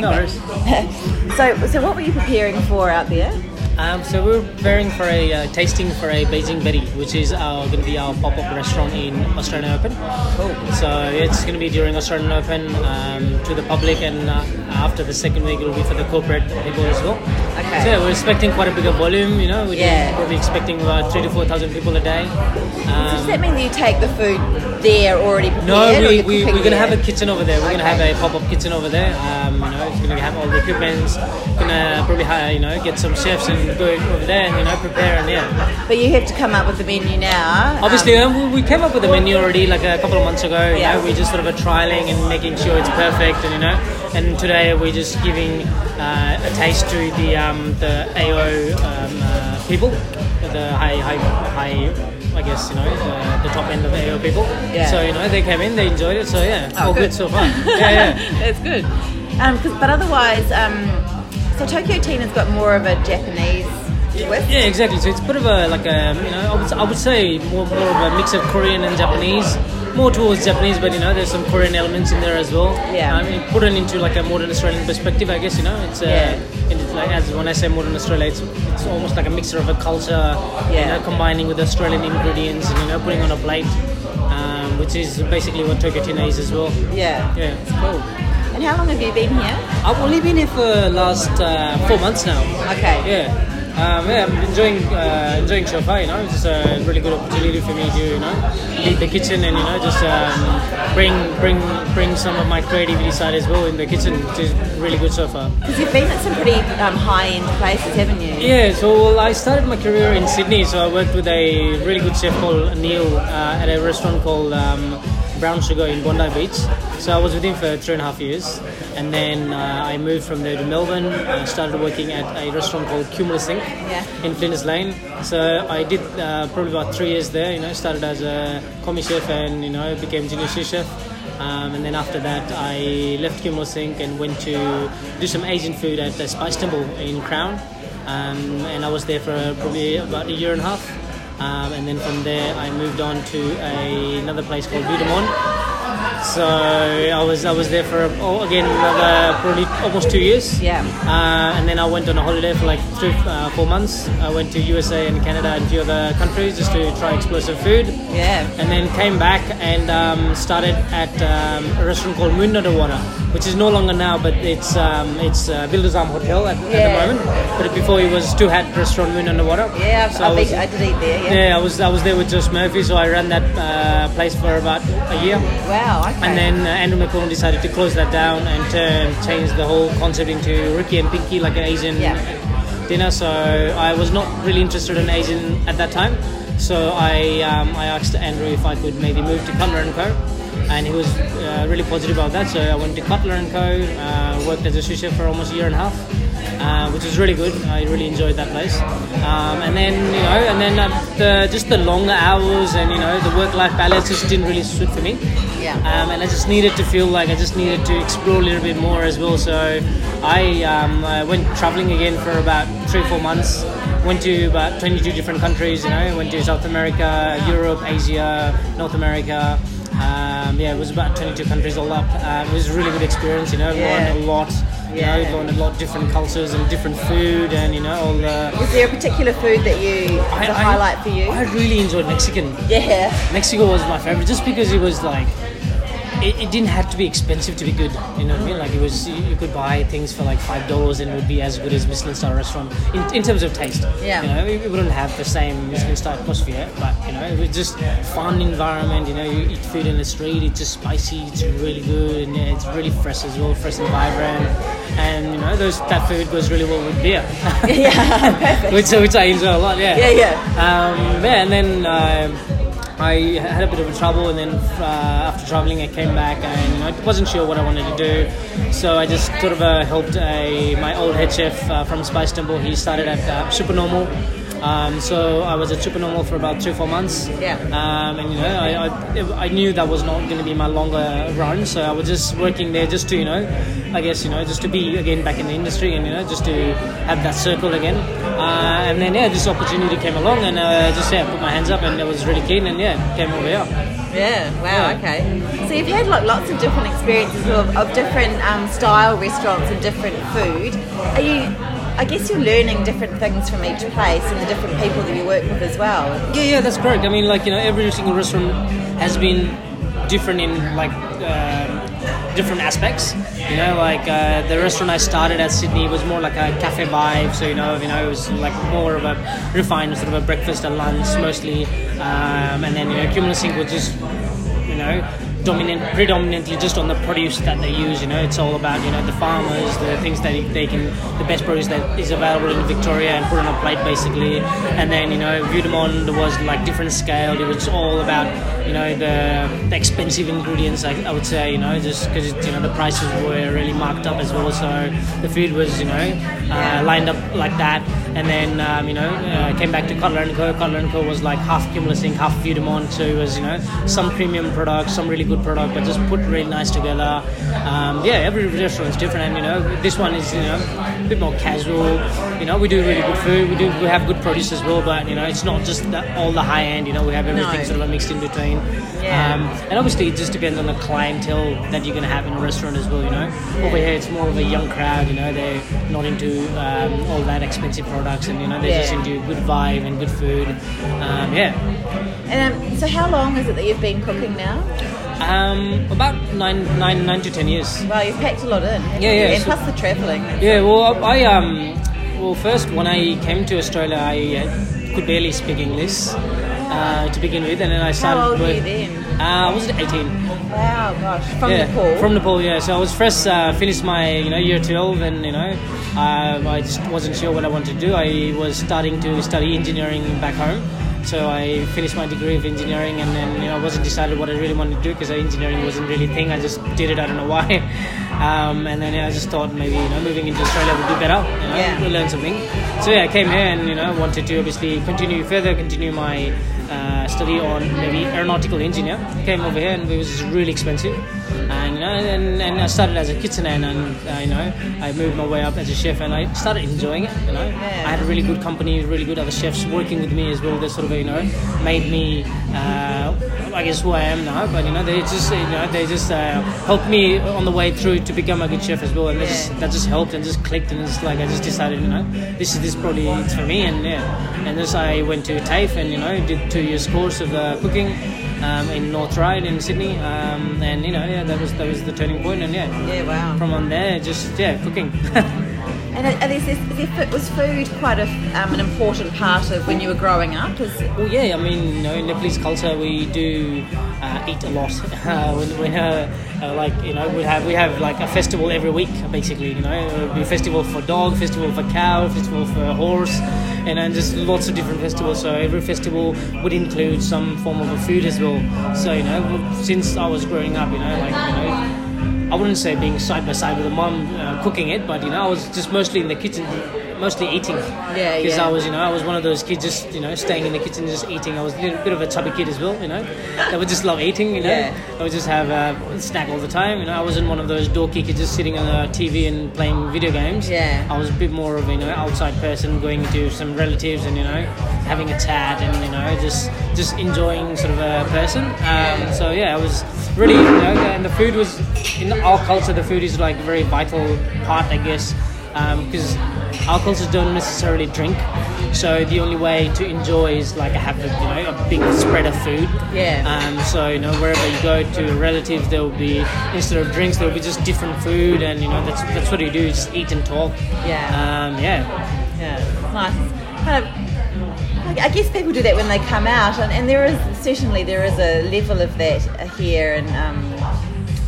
No. So, so what were you preparing for out there? Um, so we're preparing for a uh, tasting for a Beijing Betty, which is uh, going to be our pop-up restaurant in Australian Open. Cool. So it's going to be during Australian Open um, to the public, and uh, after the second week, it'll be for the corporate people as well. Okay. So yeah, we're expecting quite a bigger volume. You know, we're Yeah. probably expecting about three to four thousand people a day. Does Um, that mean that you take the food there already prepared? no, we, we, we're going to have a kitchen over there. We're going to have a pop-up kitchen over there. Um, you know, it's going to have all the equipment. Going to probably hire, you know, get some chefs and over there and you know prepare and yeah. But you have to come up with the menu now. Obviously, Um, um, we we came up with the menu already like a couple of months ago. You Yeah. know, we're just sort of a trialing and making sure it's perfect, and you know, and today we're just giving uh, a taste to the um, the AO um, uh, people, the high high high. I guess you know the, the top end of AO people. Yeah. So you know they came in, they enjoyed it. So yeah, Oh, all good. good. so far. Yeah, yeah. That's good. Um, 'cause- but otherwise, um, so Tokyo Tina has got more of a Japanese twist. Yeah, exactly. So it's a bit of a like a you know I would, I would say more, more of a mix of Korean and Japanese. More towards Japanese, but you know there's some Korean elements in there as well. Yeah. I mean, put it into like a modern Australian perspective, I guess you know it's uh, Yeah. and it's like as when I say modern Australia, it's it's almost like a mixture of a culture, you Yeah. know, combining with Australian ingredients and you know putting on a plate, um, which is basically what Tokyo Tina is as well. Yeah. Yeah. It's cool. And how long have you been here? I've only been here for last uh, four months now. Okay. Yeah. Um, yeah, I'm enjoying uh, enjoying so far. You know, it's just a really good opportunity for me to you know lead the kitchen and you know just um, bring bring bring some of my creativity side as well in the kitchen, which is really good so far. Because you've been at some pretty um, high-end places, haven't you? Yeah, so well, I started my career in Sydney. So I worked with a really good chef called Neil uh, at a restaurant called um, Brown Sugar in Bondi Beach. So I was with him for three and a half years, and then uh, I moved from there to Melbourne. I started working at a restaurant called Cumulus Inc. Yeah. in Flinders Lane. So I did uh, probably about three years there. You know, started as a commis chef and you know became junior sous chef. Um, and then after that, I left Cumulus Inc. and went to do some Asian food at the Spice Temple in Crown. Um, and I was there for probably about a year and a half. Um, and then from there, I moved on to a, another place called Vue de Monde. So I was I was there for oh, again another probably almost two years. Yeah. Uh, and then I went on a holiday for like three, uh, four months. I went to USA and Canada and a few other countries just to try explosive food. Yeah. And then came back and um, started at um, a restaurant called Moon Under Water, which is no longer now, but it's um, it's uh, Builders Arms Hotel at, at the moment. But before it was Two Hat Restaurant Moon Under Water. Yeah, I've, So I was- I did eat there. Yeah. yeah, I was I was there with Josh Murphy, so I ran that uh, place for about a year. Wow. Okay. And then uh, Andrew McConnell decided to close that down and turn, change the whole concept into Ricky and Pinky, like an Asian Yeah. dinner. So I was not really interested in Asian at that time. So I um, I asked Andrew if I could maybe move to Cutler and Co. And he was uh, really positive about that. So I went to Cutler and Co. Uh, worked as a sous chef for almost a year and a half. Uh, which was really good. I really enjoyed that place. Um, and then you know, and then uh, the, just the longer hours and you know the work-life balance just didn't really suit for me. Yeah. Um, and I just needed to feel like I just needed to explore a little bit more as well. So I, um, I went traveling again for about three, four months. Went to about 22 different countries. You know, went to South America, Europe, Asia, North America. Um, yeah, it was about 22 countries all up. Um, it was a really good experience. You know, Yeah. learned a lot. You Yeah. know, learned a lot of different cultures and different food, and you know, all the. Is there a particular food that you I- is highlight for you? I really enjoyed Mexican. yeah. Mexico was my favorite just because it was like it, it didn't have to be expensive to be good. You know what I mean? Like it was you could buy things for like five dollars and it would be as good as Michelin star restaurant in, in terms of taste. Yeah. You know, it, it wouldn't have the same Michelin star atmosphere, but you know, it was just fun environment. You know, you eat food in the street. It's just spicy. It's really good and yeah, it's really fresh as well, fresh and vibrant. And you know, those that food goes really well with beer. Yeah. Perfect. which which I enjoy a lot. Yeah. Yeah, yeah. Um, yeah, and then um I had a bit of a trouble, and then uh, traveling, I came back, and you know, I wasn't sure what I wanted to do. So I just sort of uh, helped a, my old head chef uh, from Spice Temple. He started at uh, Supernormal. Um, so I was at Supernormal for about three, four months. Yeah. Um, and you know, I, I, I knew that was not going to be my longer run, so I was just working there just to, you know, I guess, you know, just to be again back in the industry and, you know, just to have that circle again. Uh, and then, yeah, this opportunity came along and uh, just, yeah, put my hands up and I was really keen and, yeah, came over here. Yeah, wow, okay. So you've had like lots of different experiences of, of different um, style restaurants and different food. Are you? I guess you're learning different things from each place and the different people that you work with as well. Yeah, yeah, that's correct. I mean, like you know, every single restaurant has been different in like um different aspects. You know, like uh, the restaurant I started at Sydney was more like a cafe vibe. So you know, you know, it was like more of a refined sort of a breakfast and lunch mostly, um, and then you know, Cumulus Inc. was just you know dominant predominantly just on the produce that they use you know. It's all about you know the farmers the things that they can the best produce that is available in victoria and put on a plate basically. And then you know Vue was like different scale. It was all about you know the, the expensive ingredients I, I would say you know just because you know the prices were really marked up as well. So the food was you know uh, lined up like that. And then um, you know uh, came back to Cutler and Co. Cutler and Co. was like half Cumulus Inc, half de so it was you know some premium products, some really good product, but just put really nice together. Um, yeah, every restaurant is different, and you know this one is you know a bit more casual. You know we do really good food, we do we have good produce as well, but you know it's not just the, all the high end. You know we have everything No. sort of mixed in between. Yeah. Um, and obviously it just depends on the clientele that you're going to have in a restaurant as well. You know over here it's more of a young crowd. You know they're not into um, all that expensive products, and you know they're just Yeah. into good vibe and good food. Um, yeah, And um, so, how long is it that you've been cooking now? Um, about nine, nine, nine to ten years. Well, you've packed a lot in. Yeah, yeah, And so- plus the travelling. Yeah, well, I um, well, first when I came to Australia, I uh, could barely speak English uh, to begin with, and then I started. How old were you then? Uh, I was 18. Wow, gosh, from yeah, Nepal. From Nepal, yeah. So I was first uh, finished my you know year twelve, and you know uh, I just wasn't sure what I wanted to do. I was starting to study engineering back home. So I finished my degree of engineering, and then you know I wasn't decided what I really wanted to do because engineering wasn't really a thing. I just did it. I don't know why. Um, and then yeah, I just thought maybe you know moving into Australia would be better. You know, Yeah. learn something. So yeah, I came here and you know wanted to obviously continue further, continue my uh, study on maybe aeronautical engineer. Came over here and it was really expensive, and you know, and, and I started as a kitchener, and uh, you know, I moved my way up as a chef, and I started enjoying it. You know. I had a really good company, really good other chefs working with me as well. They sort of you know made me, uh, I guess, who I am now. But you know, they just you know they just uh, helped me on the way through to become a good chef as well, and they just, that just helped and just clicked, and it's like I just decided, you know, this is this probably it's for me, and yeah, and this I went to TAFE and you know did two years course of uh, cooking. Um, in North Ryde in Sydney, um, and you know, yeah, that was that was the turning point, and yeah, Yeah, wow. from on there, just yeah, cooking. And are there, is there, was food quite a, um, an important part of when you were growing up? Is, Well, yeah, I mean, you know, in Nepalese culture, we do uh, eat a lot. Uh, when, when uh, uh, like, you know, we have we have like a festival every week, basically. You know, it would be festival for dog, festival for cow, festival for horse, and then just lots of different festivals. So every festival would include some form of a food as well. So you know, since I was growing up, you know, like you know. I wouldn't say being side by side with a mom uh, cooking it, but you know, I was just mostly in the kitchen, mostly eating. Yeah, Because yeah. I was, you know, I was one of those kids just, you know, staying in the kitchen just eating. I was a little bit of a chubby kid as well, you know. I would just love eating, you know. Yeah. I would just have a snack all the time. You know, I wasn't one of those dorky kids just sitting on the TV and playing video games. Yeah. I was a bit more of you know, outside person, going to some relatives and you know, having a chat and you know, just just enjoying sort of a person. Um, so yeah, I was really, you know, and the food was in our culture. The food is like a very vital part, I guess, because cultures don't necessarily drink. So the only way to enjoy is like I have a, you know a big spread of food. Yeah. Um, so you know wherever you go to relatives, there will be instead of drinks, there will be just different food, and you know that's that's what you do. You just eat and talk. Yeah. Um, yeah. yeah, nice. Kind of. I I guess people do that when they come out, and, and there is certainly there is a level of that here, and um,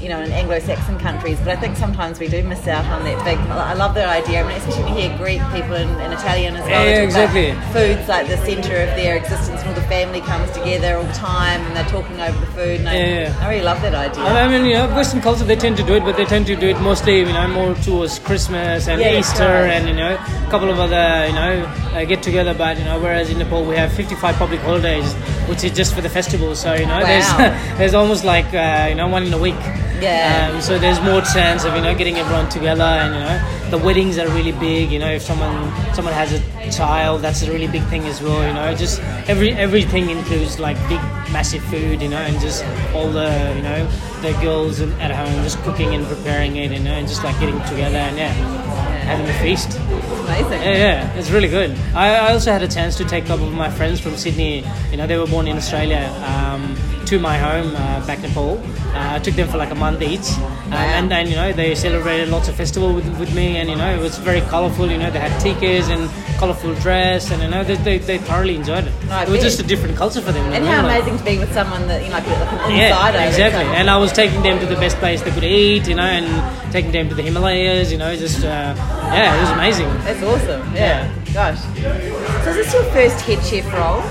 you know, in Anglo-Saxon countries. But I think sometimes we do miss out on that big. I love that idea. I mean, especially when you hear Greek people and, and Italian as well. Yeah, they yeah, talk exactly. Food's like the centre of their existence, and all the family comes together all the time, and they're talking over the food. And I, Yeah, yeah. I really love that idea. I mean, you know, Western culture they tend to do it, but they tend to do it mostly, you know, more towards Christmas and Yeah, Easter right. and you know, a couple of other, you know, uh, get together. But you know, whereas in Nepal we have 55 public holidays, which is just for the festival. So you know, Wow. there's there's almost like uh, you know one in a week. Yeah. Um, so there's more chance of you know getting everyone together, and you know, the weddings are really big. You know, if someone someone has a child, that's a really big thing as well. You know, just every everything includes like big massive food, you know, and just all the you know the girls at home just cooking and preparing it, you know, and just like getting together and yeah, having a feast. Amazing. Yeah, yeah, it's really good. I, I also had a chance to take a couple of my friends from Sydney. You know, they were born in Australia. Um, to my home uh, back in Nepal. Uh, I took them for like a month each, um, and then you know they celebrated lots of festival with, with me, and you know it was very colourful. You know they had tikas and colourful dress, and you know they, they, they thoroughly enjoyed it. I it was just a different culture for them. And know, how like- amazing to be with someone that you know, like an yeah, insider. exactly. So- And I was taking them to the best place they could eat, you know, and taking them to the Himalayas, you know, just uh, yeah, it was amazing. That's awesome. Yeah. Gosh. So is this your first head chef role?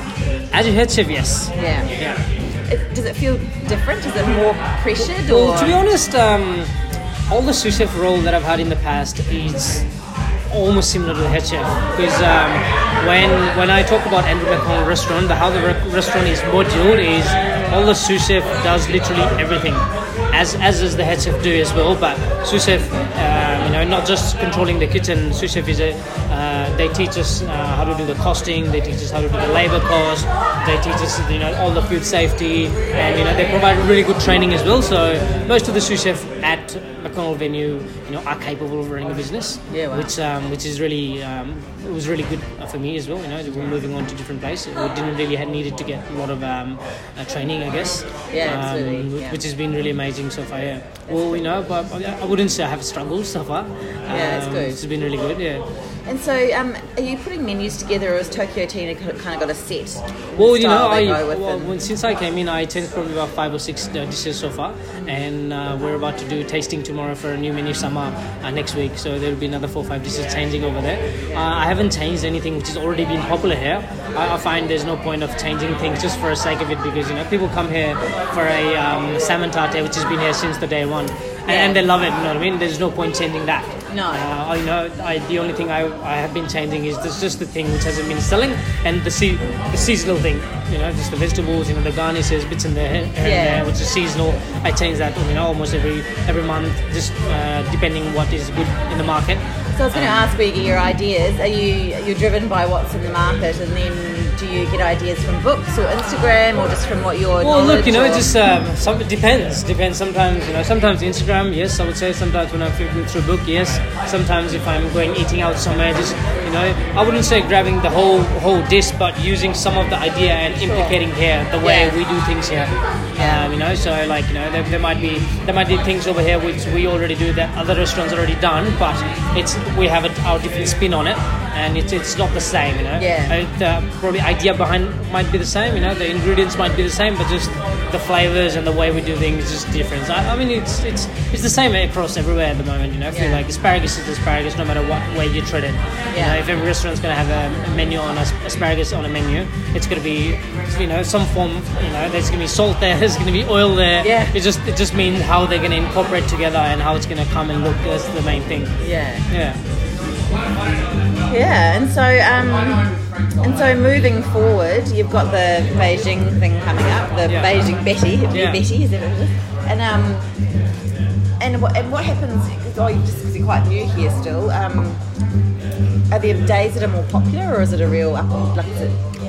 As a head chef, yes. Yeah. Yeah. It, does it feel different? Is it more pressured Well, or? to be honest, um, all the sous chef role that I've had in the past is almost similar to the head chef because um, when when I talk about Andrew McConnell restaurant, the how the re- restaurant is moduled is all the sous chef does literally everything, as as does the head chef do as well. But sous chef, um, you know, not just controlling the kitchen. Sous chef is a uh, they teach us uh, how to do the costing. They teach us how to do the labor cost. They teach us, you know, all the food safety, and you know, they provide really good training as well. So most of the sous chef at McConnell venue, you know, are capable of running a business. Yeah, wow. Which um, which is really um, it was really good for me as well. You know, we're moving on to different places. We didn't really have needed to get a lot of um, uh, training, I guess. Yeah, um, absolutely, yeah. Which has been really amazing so far. Yeah. Well, you know, but I I wouldn't say I have struggled so far. Yeah, that's Um, good. It's been really good. Yeah. And so, um, are you putting menus together, or has Tokyo Tina kind of got a set? Well, you know, I they go with well, and- since I came in, I tasted probably about five or six uh, dishes so far, and uh, we're about to do tasting tomorrow for a new menu summer uh, next week. So there'll be another four or five dishes changing over there. Uh, I haven't changed anything which has already been popular here. I, I find there's no point of changing things just for the sake of it because you know people come here for a um, salmon tarte which has been here since the day one. And, and they love it, you know what I mean? There's no point changing that. No. Uh, I know. I, the only thing I, I have been changing is this, just the thing which hasn't been selling, and the se- the seasonal thing. You know, just the vegetables. You know, the garnishes, bits in there, here and Yeah. there, which is seasonal. I change that. You know, almost every every month, just uh, depending what is good in the market. So I was going to ask where you get your ideas. Are you you're driven by what's in the market, and then do you get ideas from books or Instagram, or just from what your Well, look, you know, or- just um, some, it depends. Depends. Sometimes, you know, sometimes Instagram, yes, I would say. Sometimes when I'm flipping through a book, yes. Sometimes if I'm going eating out somewhere, just you know, I wouldn't say grabbing the whole whole dish, but using some of the idea and implicating here the way Yeah. we do things here. Yeah. Um, you know, so like you know, there, there might be there might be things over here which we already do that other restaurants already done, but it's we have it, our different spin on it, and it's it's not the same. You know, Yeah. Uh, probably idea behind might be the same. You know, the ingredients might be the same, but just the flavors and the way we do things is just different. I, I mean, it's it's it's the same across everywhere at the moment. You know, I feel Yeah. like asparagus is asparagus no matter what way you treat it. You Yeah. know, if every restaurant's going to have a, a menu on as- asparagus on a menu, it's going to be you know some form. You know, there's going to be salt there, there's going to be oil there. Yeah. It just it just means how they're going to incorporate together and how it's going to come and look. That's the main thing. yeah, Yeah. Yeah. And so, um, and so moving forward, you've got the Beijing thing coming up, the Yeah. Beijing Betty, Yeah. Betty, is that what it is? And um, and what and what happens? Oh, you just because you're quite new here still. Um, are there days that are more popular, or is it a real up like?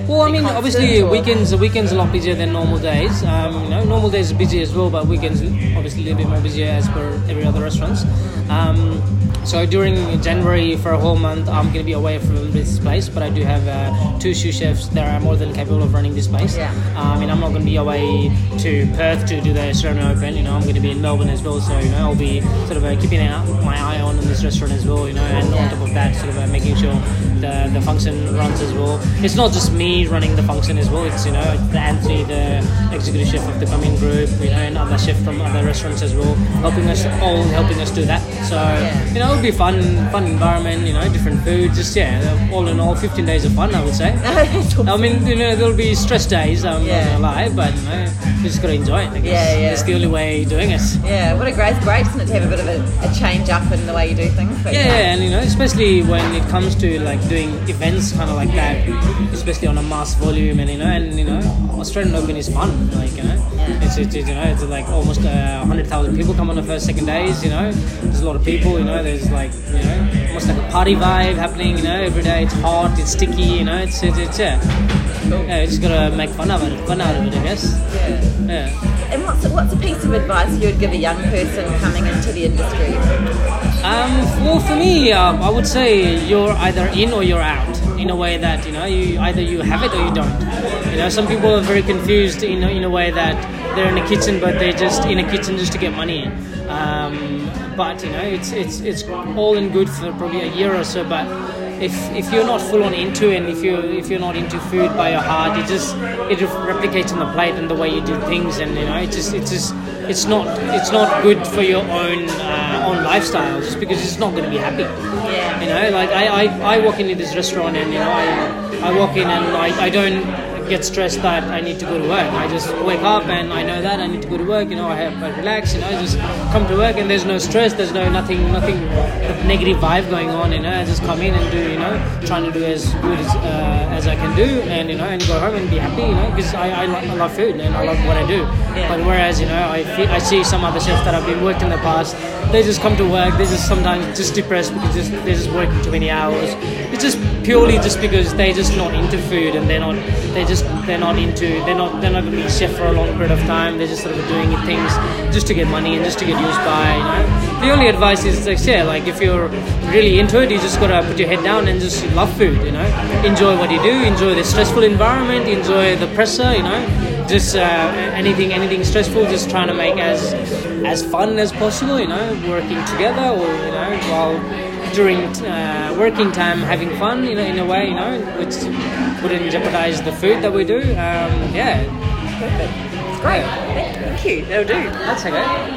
Well, I mean, obviously or- weekends weekends a lot busier than normal days. Um, you know, normal days are busy as well, but weekends obviously a little bit more busier as per every other restaurants. Um, so during January for a whole month, I'm going to be away from this place, but I do have uh, two sous chefs that are more than capable of running this place. Yeah. Um, and I'm not going to be away to Perth to do the Australian Open. You know, I'm going to be in Melbourne as well, so you know I'll be sort of uh, keeping an eye- my eye on this restaurant as well. You know, and on top of that, sort of uh, making sure the the function runs as well. It's not just me running the function as well. It's you know the Anthony, the executive chef of the Commune Group, you know, and other chef from other restaurants as well, helping us all helping us do that. So you know, it'll be fun, fun environment. You know, different food. Just yeah, all in all, 15 days of fun, I would say. I mean, you know, there'll be stress days. I'm Yeah. not gonna lie, but you know, we just gotta enjoy it. I guess. Yeah, yeah. It's the only way doing it. Yeah, what a great, great, isn't it, to have a bit of a, a change up in the way you do things? But Yeah, yeah, and you know, especially when it comes to like doing events, kind of like that, especially on a mass volume, and you know, and you know, Australian Open is fun. Like you know, Yeah. it's, it's you know, it's like almost uh, hundred thousand people come on the first second days. You know, there's a lot of people. You know, there's like you know, almost like a party vibe happening. You know, every day it's hot, it's sticky. You know, it's it's, it's yeah. Cool. Yeah, you just gotta make fun of it, fun out of it, I guess. Yeah. Yeah. And what's what's a piece of advice you would give a young person coming into the industry? Um, well, for me, um, I would say you're either in or you're out. In a way that you know, you either you have it or you don't. You know, some people are very confused in a, in a way that they're in a kitchen, but they're just in a kitchen just to get money. Um, but you know, it's it's it's all in good for probably a year or so. But if if you're not full on into it, and if you if you're not into food by your heart, it just it replicates on the plate and the way you do things, and you know, it just it's just it's not it's not good for your own uh, own lifestyle just because it's not going to be happy. Yeah. You know, like I, I, I walk into this restaurant and you know I, I walk in and I, I don't get stressed that I need to go to work. I just wake up and I know that I need to go to work. You know, I have I relax. You know, I just come to work and there's no stress. There's no nothing nothing negative vibe going on. You know, I just come in and do you know trying to do as good as, uh, as I can do and you know and go home and be happy. You know, because I, I, I love food and I love what I do. Yeah. But whereas you know I feel, I see some other chefs that I've been worked in the past. They just come to work. They just sometimes just depressed because just, they're just working too many hours. It's just purely just because they're just not into food and they're not they're just they're not into they're not they're not going to be chef for a long period of time. They're just sort of doing things just to get money and just to get used by. You know, the only advice is like yeah, like if you're really into it, you just gotta put your head down and just love food. You know, enjoy what you do, enjoy the stressful environment, enjoy the pressure. You know just uh, anything anything stressful just trying to make as as fun as possible you know working together or you know while during uh, working time having fun you know in a way you know which wouldn't jeopardize the food that we do um, yeah Perfect. Great. Thank you. That'll do. that's okay